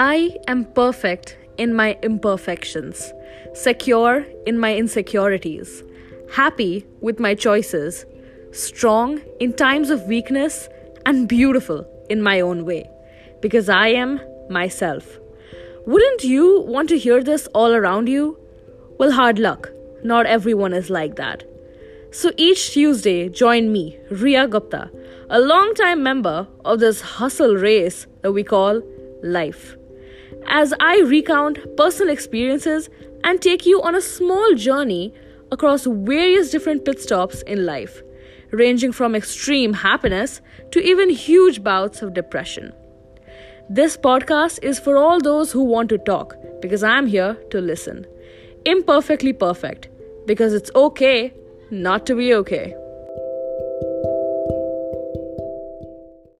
I am perfect in my imperfections, secure in my insecurities, happy with my choices, strong in times of weakness, and beautiful in my own way. Because I am myself. Wouldn't you want to hear this all around you? Well, hard luck. Not everyone is like that. So each Tuesday, join me, Ria Gupta, a long-time member of this hustle race that we call life, as I recount personal experiences and take you on a small journey across various different pit stops in life, ranging from extreme happiness to even huge bouts of depression. This podcast is for all those who want to talk because I'm here to listen. Imperfectly perfect because it's okay not to be okay.